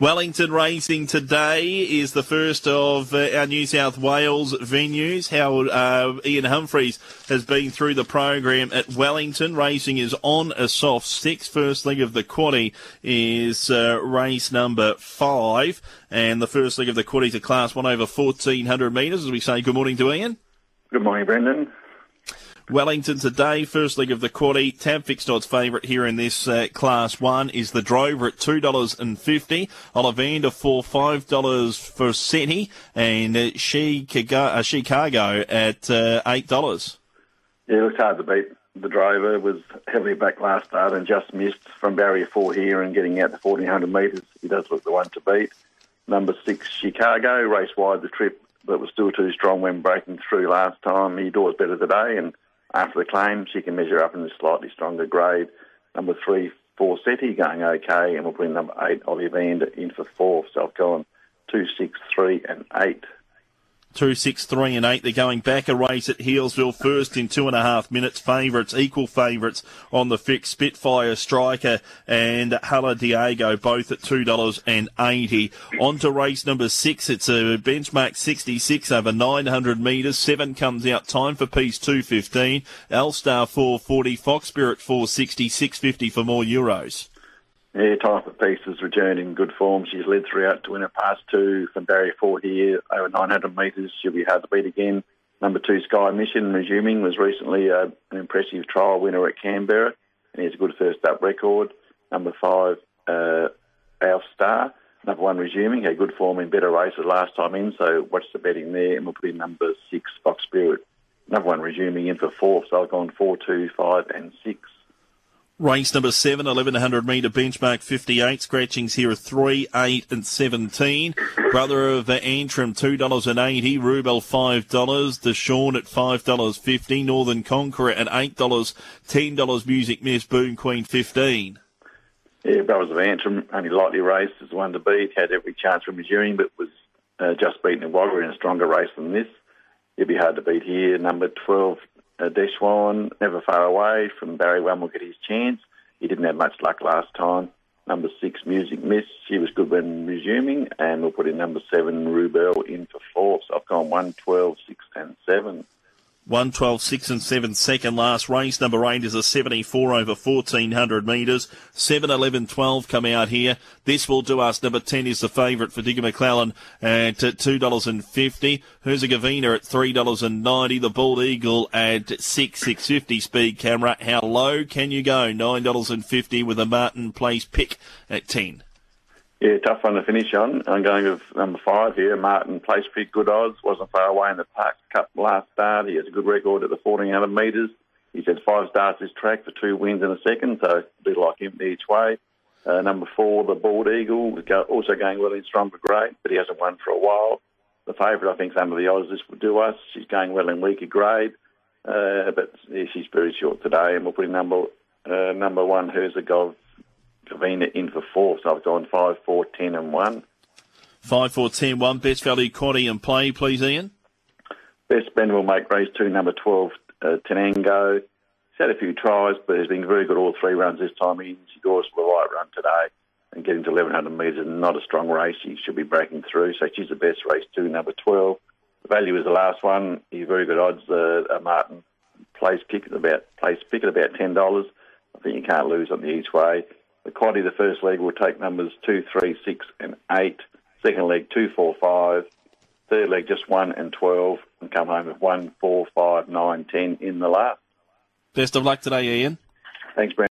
Wellington Racing today is the first of uh, our New South Wales venues. How uh, Ian Humphreys has been through the program at Wellington. Racing is on a soft six. First leg of the quaddy is uh, race number five, and the first leg of the quaddy a class one over 1400 metres. As we say, good morning to Ian. Good morning, Brendan. Wellington today, first leg of the quaddy. Tab fixed odds favourite here in this uh, class one is the Drover at two dollars and fifty. Ollivander for five dollars Forseti, and uh, uh, Chicago at uh, eight dollars. Yeah, it looks hard to beat. The Drover was heavily back last start and just missed from barrier four here and getting out to fourteen hundred metres. He does look the one to beat. Number six, Chicago, race wide the trip, but was still too strong when breaking through last time. He does better today and after the claim, she can measure up in a slightly stronger grade. Number three, Forseti going okay, and we'll bring number eight, Ollivander, in for I've gone two, six, three, and eight. Two, six, three, and eight. They're going back a race at Healesville first in two and a half minutes. Favourites, equal favourites on the fixed. Spitfire, Striker, and Hala Diego, both at two dollars and eighty. On to race number six. It's a benchmark sixty-six over nine hundred metres. Seven comes out. Time for Peace two fifteen. Elstar four forty. Fox Spirit four sixty. Six fifty for more euros. Yeah, for Peace has returned in good form. She's led throughout to win her past two from barrier four here, over 900 metres. She'll be hard to beat again. Number two, Sky Mission, resuming, was recently uh, an impressive trial winner at Canberra, and he has a good first up record. Number five, uh, Our Star. Number one, resuming, had good form in better races last time in, so watch the betting there, and we'll put in number six, Fox Spirit. Number one, resuming in for fourth, so I've gone four, two, five, and six. Race number seven, 1100 metre benchmark 58. Scratchings here are 3, 8 and 17. Brother of Antrim, $2.80. Rubel, $5. Deshawn at $5.50. Northern Conqueror at $8. $10 Music Miss Boom Queen, 15 Yeah, Brothers of Antrim, only lightly raced, is the one to beat. Had every chance from his Missouri, but was uh, just beaten in Wagga in a stronger race than this. It'd be hard to beat here. Number 12, uh, never far away from barrier one will get his chance. He didn't have much luck last time. Number six, Music Miss, she was good when resuming, and we'll put in number seven, Rubel, in for. So I've gone one, twelve, six, and seven. 1, 12, 6 and 7 second last race. Number 8 is a 74 over 1400 metres. 7, 11, 12 come out here. This will do us. Number 10 is the favourite for Digger McClellan at $2.50. Herzegovina at $3.90. The Bald Eagle at 6, 650 speed camera. How low can you go? $9.50 with a Martin Place pick at 10. Yeah, tough one to finish on. I'm going with number five here, Martin Place Pick, good odds. Wasn't far away in the Parkes Cup last start. He has a good record at the 1400 metres. He's had five starts this track for two wins and a second, so a bit like him each way. Uh, number four, the Bald Eagle, also going well in stronger grade, but he hasn't won for a while. The favourite, I think, of the odds this will do us. She's going well in weaker grade, uh, but yeah, she's very short today, and we'll put in number uh, number one, Herzegov Kavina in for four, so I've gone five, four, ten, and one. Five, four, ten, one. Best value quaddy and play, please, Ian. Best Ben will make race two, number twelve, uh, Tenango. He's had a few tries, but he's been very good all three runs this time. He scores the right run today and getting to 1100 metres. Is not a strong race. He should be breaking through. So she's the best race two, number 12. The value is the last one. He's very good odds. Uh, Martin place pick at about place pick at about ten dollars. I think you can't lose on the each way. The quaddy, the first leg, will take numbers 2, 3, 6, and 8. Second leg, 2, 4, 5. Third leg, just 1 and 12. And come home with 1, 4, 5, 9, 10 in the last. Best of luck today, Ian. Thanks, Brent.